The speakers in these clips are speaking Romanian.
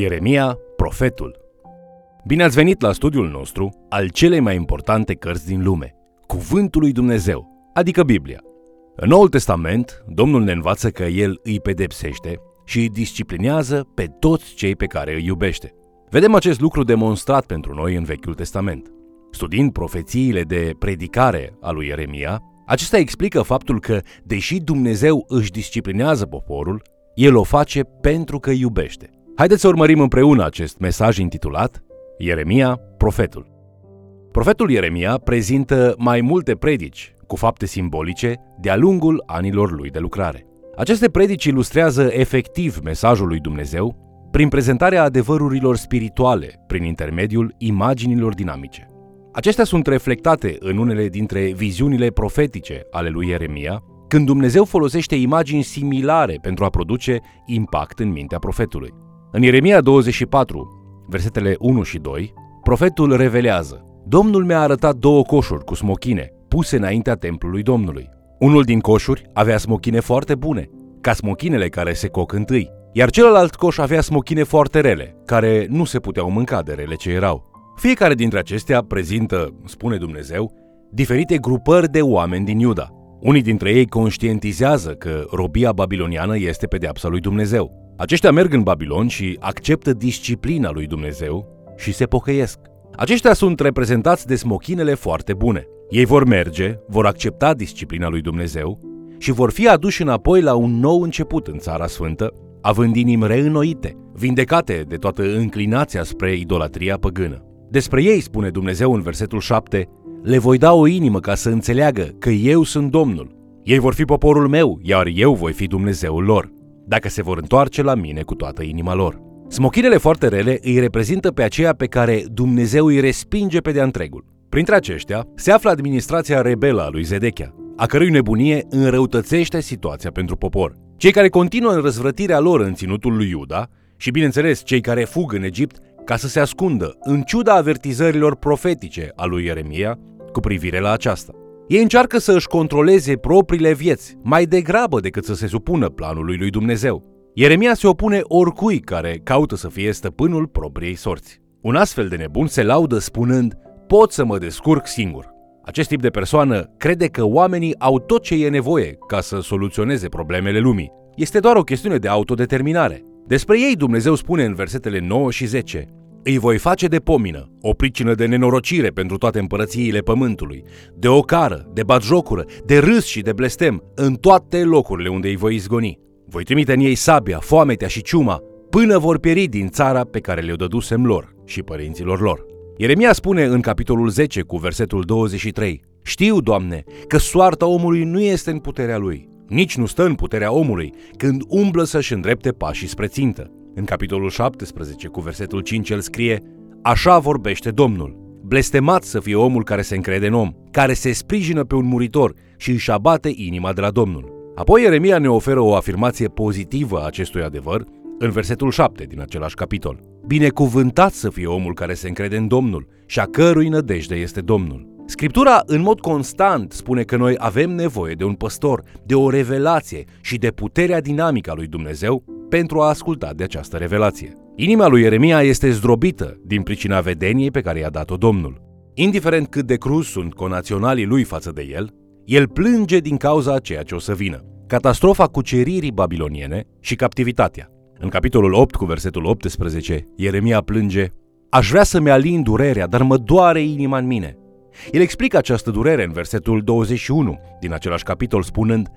Ieremia, profetul. Bine ați venit la studiul nostru al celei mai importante cărți din lume, Cuvântul lui Dumnezeu, adică Biblia. În Noul Testament, Domnul ne învață că El îi pedepsește și îi disciplinează pe toți cei pe care îi iubește. Vedem acest lucru demonstrat pentru noi în Vechiul Testament. Studiind profețiile de predicare a lui Ieremia, acesta explică faptul că, deși Dumnezeu își disciplinează poporul, El o face pentru că iubește. Haideți să urmărim împreună acest mesaj intitulat Ieremia, profetul. Profetul Ieremia prezintă mai multe predici cu fapte simbolice de-a lungul anilor lui de lucrare. Aceste predici ilustrează efectiv mesajul lui Dumnezeu prin prezentarea adevărurilor spirituale prin intermediul imaginilor dinamice. Acestea sunt reflectate în unele dintre viziunile profetice ale lui Ieremia, când Dumnezeu folosește imagini similare pentru a produce impact în mintea profetului. În Ieremia 24, versetele 1 și 2, profetul revelează Domnul mi-a arătat două coșuri cu smochine, puse înaintea templului Domnului. Unul din coșuri avea smochine foarte bune, ca smochinele care se coc întâi, iar celălalt coș avea smochine foarte rele, care nu se puteau mânca de rele ce erau. Fiecare dintre acestea prezintă, spune Dumnezeu, diferite grupări de oameni din Iuda. Unii dintre ei conștientizează că robia babiloniană este pedeapsa lui Dumnezeu. Aceștia merg în Babilon și acceptă disciplina lui Dumnezeu și se pocăiesc. Aceștia sunt reprezentați de smochinele foarte bune. Ei vor merge, vor accepta disciplina lui Dumnezeu și vor fi aduși înapoi la un nou început în Țara Sfântă, având inimi reînnoite, vindecate de toată înclinația spre idolatria păgână. Despre ei spune Dumnezeu în versetul 7, le voi da o inimă ca să înțeleagă că eu sunt Domnul. Ei vor fi poporul meu, iar eu voi fi Dumnezeul lor dacă se vor întoarce la mine cu toată inima lor. Smochinele foarte rele îi reprezintă pe aceea pe care Dumnezeu îi respinge pe de-a întregul. Printre aceștia se află administrația rebelă a lui Zedechia, a cărui nebunie înrăutățește situația pentru popor. Cei care continuă în răzvrătirea lor în ținutul lui Iuda și, bineînțeles, cei care fug în Egipt ca să se ascundă, în ciuda avertizărilor profetice a lui Ieremia cu privire la aceasta. Ei încearcă să își controleze propriile vieți, mai degrabă decât să se supună planului lui Dumnezeu. Ieremia se opune oricui care caută să fie stăpânul propriei sorți. Un astfel de nebun se laudă spunând, pot să mă descurc singur. Acest tip de persoană crede că oamenii au tot ce e nevoie ca să soluționeze problemele lumii. Este doar o chestiune de autodeterminare. Despre ei Dumnezeu spune în versetele 9 și 10, îi voi face de pomină, o pricină de nenorocire pentru toate împărățiile pământului, de ocară, de batjocură, de râs și de blestem, în toate locurile unde îi voi izgoni. Voi trimite în ei sabia, foametea și ciuma, până vor pieri din țara pe care le-o dădusem lor și părinților lor. Ieremia spune în capitolul 10 cu versetul 23, Știu, Doamne, că soarta omului nu este în puterea lui, nici nu stă în puterea omului când umblă să-și îndrepte pașii spre țintă. În capitolul 17, cu versetul 5, el scrie Așa vorbește Domnul. Blestemat să fie omul care se încrede în om, care se sprijină pe un muritor și își abate inima de la Domnul. Apoi Ieremia ne oferă o afirmație pozitivă a acestui adevăr în versetul 7 din același capitol. Binecuvântat să fie omul care se încrede în Domnul și a cărui nădejde este Domnul. Scriptura în mod constant spune că noi avem nevoie de un păstor, de o revelație și de puterea dinamică a lui Dumnezeu pentru a asculta de această revelație. Inima lui Ieremia este zdrobită din pricina vedeniei pe care i-a dat-o Domnul. Indiferent cât de cruz sunt conaționalii lui față de el, el plânge din cauza a ceea ce o să vină. Catastrofa cuceririi babiloniene și captivitatea. În capitolul 8 cu versetul 18, Ieremia plânge Aș vrea să-mi alin durerea, dar mă doare inima în mine. El explică această durere în versetul 21 din același capitol spunând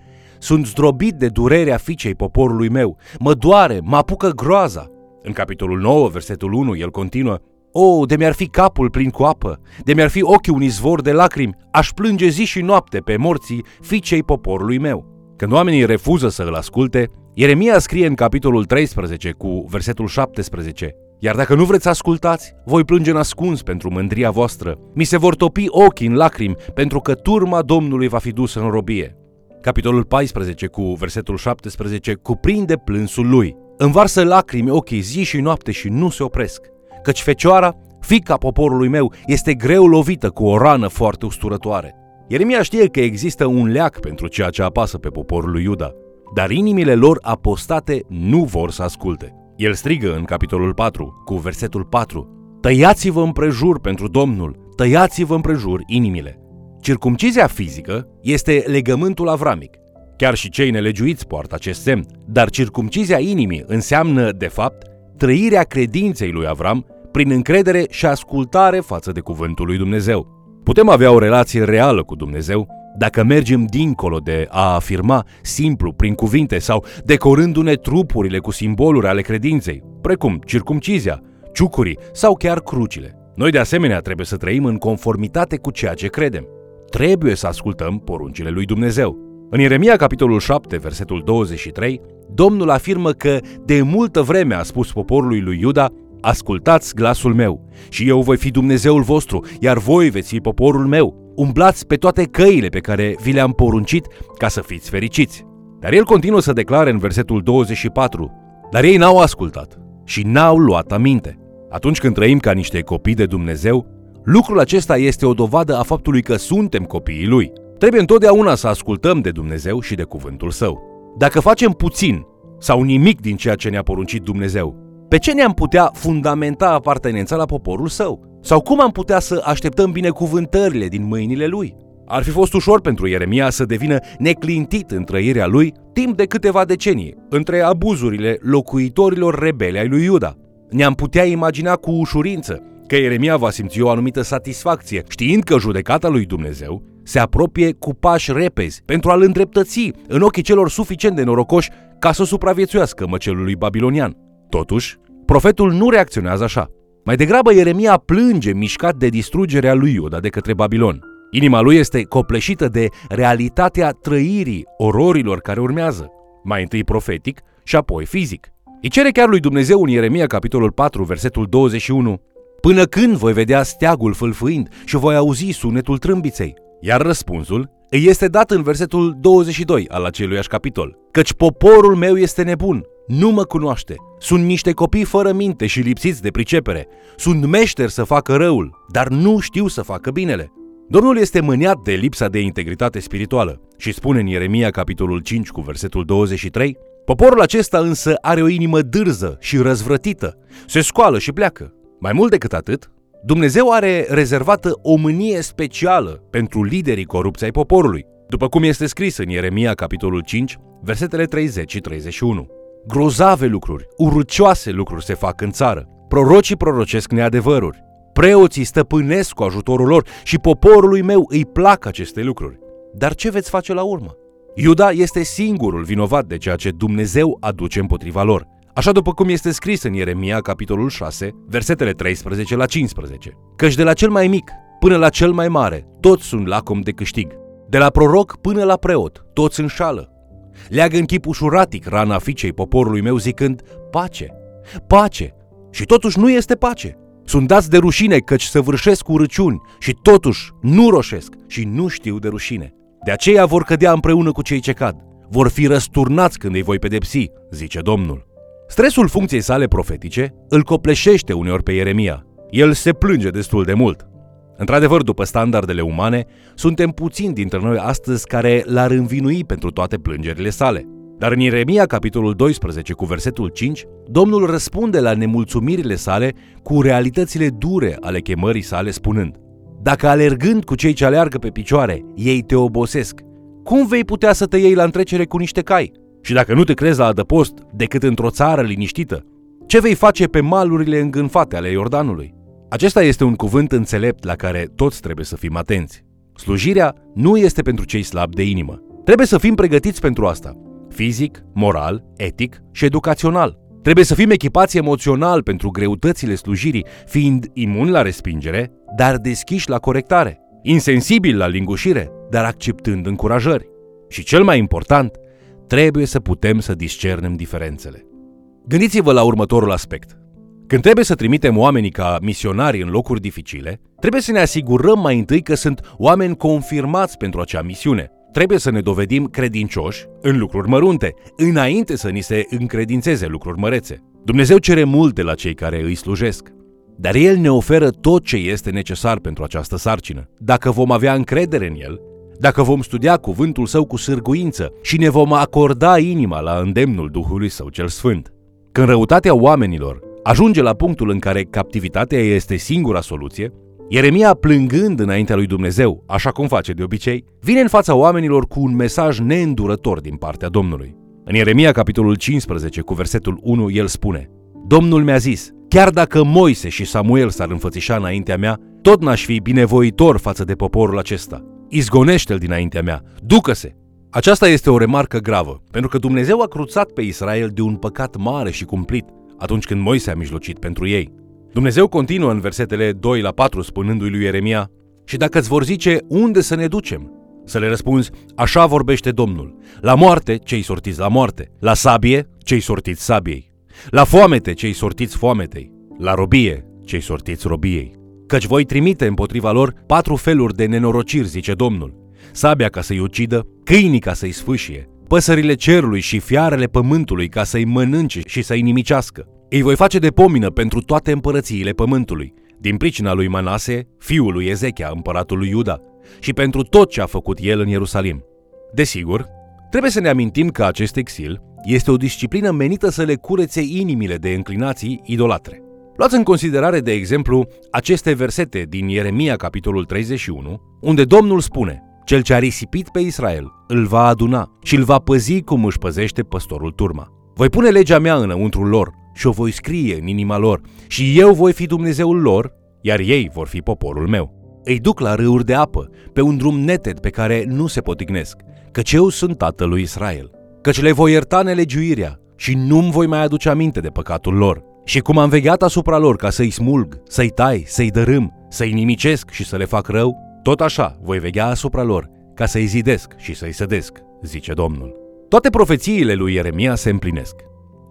sunt zdrobit de durerea fiicei poporului meu. Mă doare, mă apucă groaza. În capitolul 9, versetul 1, el continuă, O, de mi-ar fi capul plin cu apă, de mi-ar fi ochii un izvor de lacrimi, aș plânge zi și noapte pe morții fiicei poporului meu. Când oamenii refuză să îl asculte, Ieremia scrie în capitolul 13 cu versetul 17, Iar dacă nu vreți să ascultați, voi plânge în ascuns pentru mândria voastră. Mi se vor topi ochii în lacrimi pentru că turma Domnului va fi dusă în robie. Capitolul 14 cu versetul 17 cuprinde plânsul lui. Învarsă lacrimi ochii zi și noapte și nu se opresc. Căci fecioara, fica poporului meu, este greu lovită cu o rană foarte usturătoare. Ieremia știe că există un leac pentru ceea ce apasă pe poporul lui Iuda, dar inimile lor apostate nu vor să asculte. El strigă în capitolul 4, cu versetul 4, Tăiați-vă împrejur pentru Domnul, tăiați-vă împrejur inimile. Circumcizia fizică este legământul avramic. Chiar și cei nelegiuiți poartă acest semn, dar circumcizia inimii înseamnă, de fapt, trăirea credinței lui Avram prin încredere și ascultare față de cuvântul lui Dumnezeu. Putem avea o relație reală cu Dumnezeu dacă mergem dincolo de a afirma simplu prin cuvinte sau decorându-ne trupurile cu simboluri ale credinței, precum circumcizia, ciucurii sau chiar crucile. Noi de asemenea trebuie să trăim în conformitate cu ceea ce credem. Trebuie să ascultăm poruncile lui Dumnezeu. În Ieremia, capitolul 7, versetul 23, Domnul afirmă că de multă vreme a spus poporului lui Iuda, Ascultați glasul meu și eu voi fi Dumnezeul vostru, iar voi veți fi poporul meu. Umblați pe toate căile pe care vi le-am poruncit ca să fiți fericiți. Dar el continuă să declare în versetul 24, dar ei n-au ascultat și n-au luat aminte. Atunci când trăim ca niște copii de Dumnezeu, lucrul acesta este o dovadă a faptului că suntem copiii Lui. Trebuie întotdeauna să ascultăm de Dumnezeu și de cuvântul Său. Dacă facem puțin sau nimic din ceea ce ne-a poruncit Dumnezeu, pe ce ne-am putea fundamenta apartenența la poporul Său? Sau cum am putea să așteptăm binecuvântările din mâinile Lui? Ar fi fost ușor pentru Ieremia să devină neclintit în trăirea lui timp de câteva decenii, între abuzurile locuitorilor rebeli ai lui Iuda ne-am putea imagina cu ușurință că Ieremia va simți o anumită satisfacție, știind că judecata lui Dumnezeu se apropie cu pași repezi pentru a-l îndreptăți în ochii celor suficient de norocoși ca să supraviețuiască măcelului babilonian. Totuși, profetul nu reacționează așa. Mai degrabă Ieremia plânge mișcat de distrugerea lui Iuda de către Babilon. Inima lui este copleșită de realitatea trăirii ororilor care urmează, mai întâi profetic și apoi fizic. Îi cere chiar lui Dumnezeu în Ieremia, capitolul 4, versetul 21, Până când voi vedea steagul fâlfâind și voi auzi sunetul trâmbiței? Iar răspunsul îi este dat în versetul 22 al aceluiași capitol. Căci poporul meu este nebun, nu mă cunoaște. Sunt niște copii fără minte și lipsiți de pricepere. Sunt meșteri să facă răul, dar nu știu să facă binele. Domnul este mâniat de lipsa de integritate spirituală și spune în Ieremia capitolul 5 cu versetul 23 Poporul acesta însă are o inimă dârză și răzvrătită, se scoală și pleacă. Mai mult decât atât, Dumnezeu are rezervată o mânie specială pentru liderii corupți ai poporului, după cum este scris în Ieremia capitolul 5, versetele 30 și 31. Grozave lucruri, urcioase lucruri se fac în țară. Prorocii prorocesc neadevăruri. Preoții stăpânesc cu ajutorul lor și poporului meu îi plac aceste lucruri. Dar ce veți face la urmă? Iuda este singurul vinovat de ceea ce Dumnezeu aduce împotriva lor. Așa după cum este scris în Ieremia, capitolul 6, versetele 13 la 15. Căci de la cel mai mic până la cel mai mare, toți sunt lacom de câștig. De la proroc până la preot, toți înșală. Leagă în chip ușuratic rana fiicei poporului meu zicând, pace, pace, și totuși nu este pace. Sunt dați de rușine căci săvârșesc urăciuni și totuși nu roșesc și nu știu de rușine. De aceea vor cădea împreună cu cei ce cad. Vor fi răsturnați când îi voi pedepsi, zice Domnul. Stresul funcției sale profetice îl copleșește uneori pe Ieremia. El se plânge destul de mult. Într-adevăr, după standardele umane, suntem puțini dintre noi astăzi care l-ar învinui pentru toate plângerile sale. Dar în Ieremia, capitolul 12, cu versetul 5, Domnul răspunde la nemulțumirile sale cu realitățile dure ale chemării sale, spunând dacă alergând cu cei ce aleargă pe picioare, ei te obosesc, cum vei putea să te iei la întrecere cu niște cai? Și dacă nu te crezi la adăpost decât într-o țară liniștită, ce vei face pe malurile îngânfate ale Iordanului? Acesta este un cuvânt înțelept la care toți trebuie să fim atenți. Slujirea nu este pentru cei slabi de inimă. Trebuie să fim pregătiți pentru asta. Fizic, moral, etic și educațional. Trebuie să fim echipați emoțional pentru greutățile slujirii, fiind imuni la respingere, dar deschiși la corectare, insensibili la lingușire, dar acceptând încurajări. Și cel mai important, trebuie să putem să discernem diferențele. Gândiți-vă la următorul aspect. Când trebuie să trimitem oamenii ca misionari în locuri dificile, trebuie să ne asigurăm mai întâi că sunt oameni confirmați pentru acea misiune, Trebuie să ne dovedim credincioși în lucruri mărunte, înainte să ni se încredințeze lucruri mărețe. Dumnezeu cere mult de la cei care îi slujesc, dar El ne oferă tot ce este necesar pentru această sarcină. Dacă vom avea încredere în El, dacă vom studia cuvântul Său cu sârguință și ne vom acorda inima la îndemnul Duhului Său cel Sfânt. Când răutatea oamenilor ajunge la punctul în care captivitatea este singura soluție, Ieremia, plângând înaintea lui Dumnezeu, așa cum face de obicei, vine în fața oamenilor cu un mesaj neîndurător din partea Domnului. În Ieremia, capitolul 15, cu versetul 1, el spune Domnul mi-a zis, chiar dacă Moise și Samuel s-ar înfățișa înaintea mea, tot n-aș fi binevoitor față de poporul acesta. Izgonește-l dinaintea mea, ducă-se! Aceasta este o remarcă gravă, pentru că Dumnezeu a cruțat pe Israel de un păcat mare și cumplit atunci când Moise a mijlocit pentru ei. Dumnezeu continuă în versetele 2 la 4 spunându-i lui Ieremia, și dacă îți vor zice unde să ne ducem, să le răspunzi, așa vorbește Domnul, la moarte cei sortiți la moarte, la sabie cei sortiți sabiei, la foamete cei sortiți foametei, la robie cei sortiți robiei. Căci voi trimite împotriva lor patru feluri de nenorociri, zice Domnul, sabia ca să-i ucidă, câinii ca să-i sfâșie, păsările cerului și fiarele pământului ca să-i mănânce și să-i nimicească. Îi voi face de pomină pentru toate împărățiile pământului, din pricina lui Manase, fiul lui Ezechia, împăratul lui Iuda, și pentru tot ce a făcut el în Ierusalim. Desigur, trebuie să ne amintim că acest exil este o disciplină menită să le curețe inimile de înclinații idolatre. Luați în considerare, de exemplu, aceste versete din Ieremia, capitolul 31, unde Domnul spune Cel ce a risipit pe Israel îl va aduna și îl va păzi cum își păzește păstorul turma. Voi pune legea mea înăuntru lor și o voi scrie în inima lor și eu voi fi Dumnezeul lor, iar ei vor fi poporul meu. Îi duc la râuri de apă, pe un drum neted pe care nu se potignesc, căci eu sunt tatăl lui Israel. Căci le voi ierta nelegiuirea și nu-mi voi mai aduce aminte de păcatul lor. Și cum am vegheat asupra lor ca să-i smulg, să-i tai, să-i dărâm, să-i nimicesc și să le fac rău, tot așa voi veghea asupra lor, ca să-i zidesc și să-i sădesc, zice Domnul. Toate profețiile lui Ieremia se împlinesc.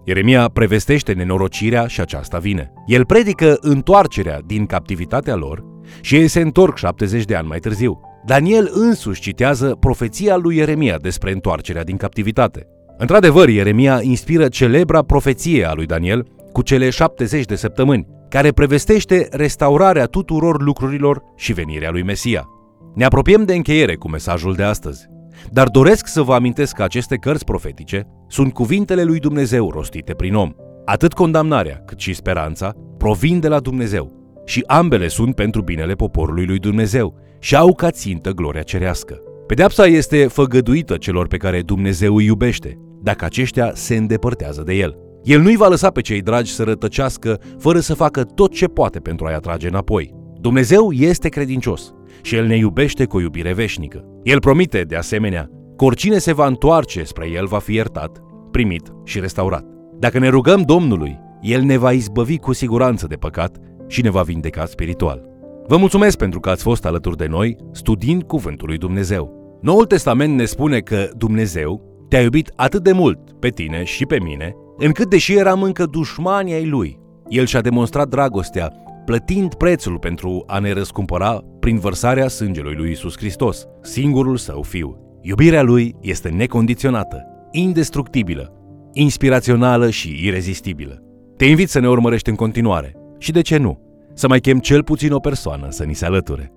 Ieremia prevestește nenorocirea și aceasta vine. El predică întoarcerea din captivitatea lor și ei se întorc 70 de ani mai târziu. Daniel însuși citează profeția lui Ieremia despre întoarcerea din captivitate. Într-adevăr, Ieremia inspiră celebra profeție a lui Daniel cu cele 70 de săptămâni, care prevestește restaurarea tuturor lucrurilor și venirea lui Mesia. Ne apropiem de încheiere cu mesajul de astăzi, dar doresc să vă amintesc că aceste cărți profetice sunt cuvintele lui Dumnezeu rostite prin om. Atât condamnarea cât și speranța provin de la Dumnezeu și ambele sunt pentru binele poporului lui Dumnezeu și au ca țintă gloria cerească. Pedeapsa este făgăduită celor pe care Dumnezeu îi iubește, dacă aceștia se îndepărtează de el. El nu-i va lăsa pe cei dragi să rătăcească fără să facă tot ce poate pentru a-i atrage înapoi. Dumnezeu este credincios și El ne iubește cu o iubire veșnică. El promite, de asemenea, că oricine se va întoarce spre El va fi iertat, primit și restaurat. Dacă ne rugăm Domnului, El ne va izbăvi cu siguranță de păcat și ne va vindeca spiritual. Vă mulțumesc pentru că ați fost alături de noi studiind Cuvântul lui Dumnezeu. Noul Testament ne spune că Dumnezeu te-a iubit atât de mult pe tine și pe mine, încât deși eram încă dușmani ai Lui, El și-a demonstrat dragostea, plătind prețul pentru a ne răscumpăra prin vărsarea sângelui lui Isus Hristos, singurul Său Fiu. Iubirea Lui este necondiționată, indestructibilă, inspirațională și irezistibilă. Te invit să ne urmărești în continuare și, de ce nu, să mai chem cel puțin o persoană să ni se alăture.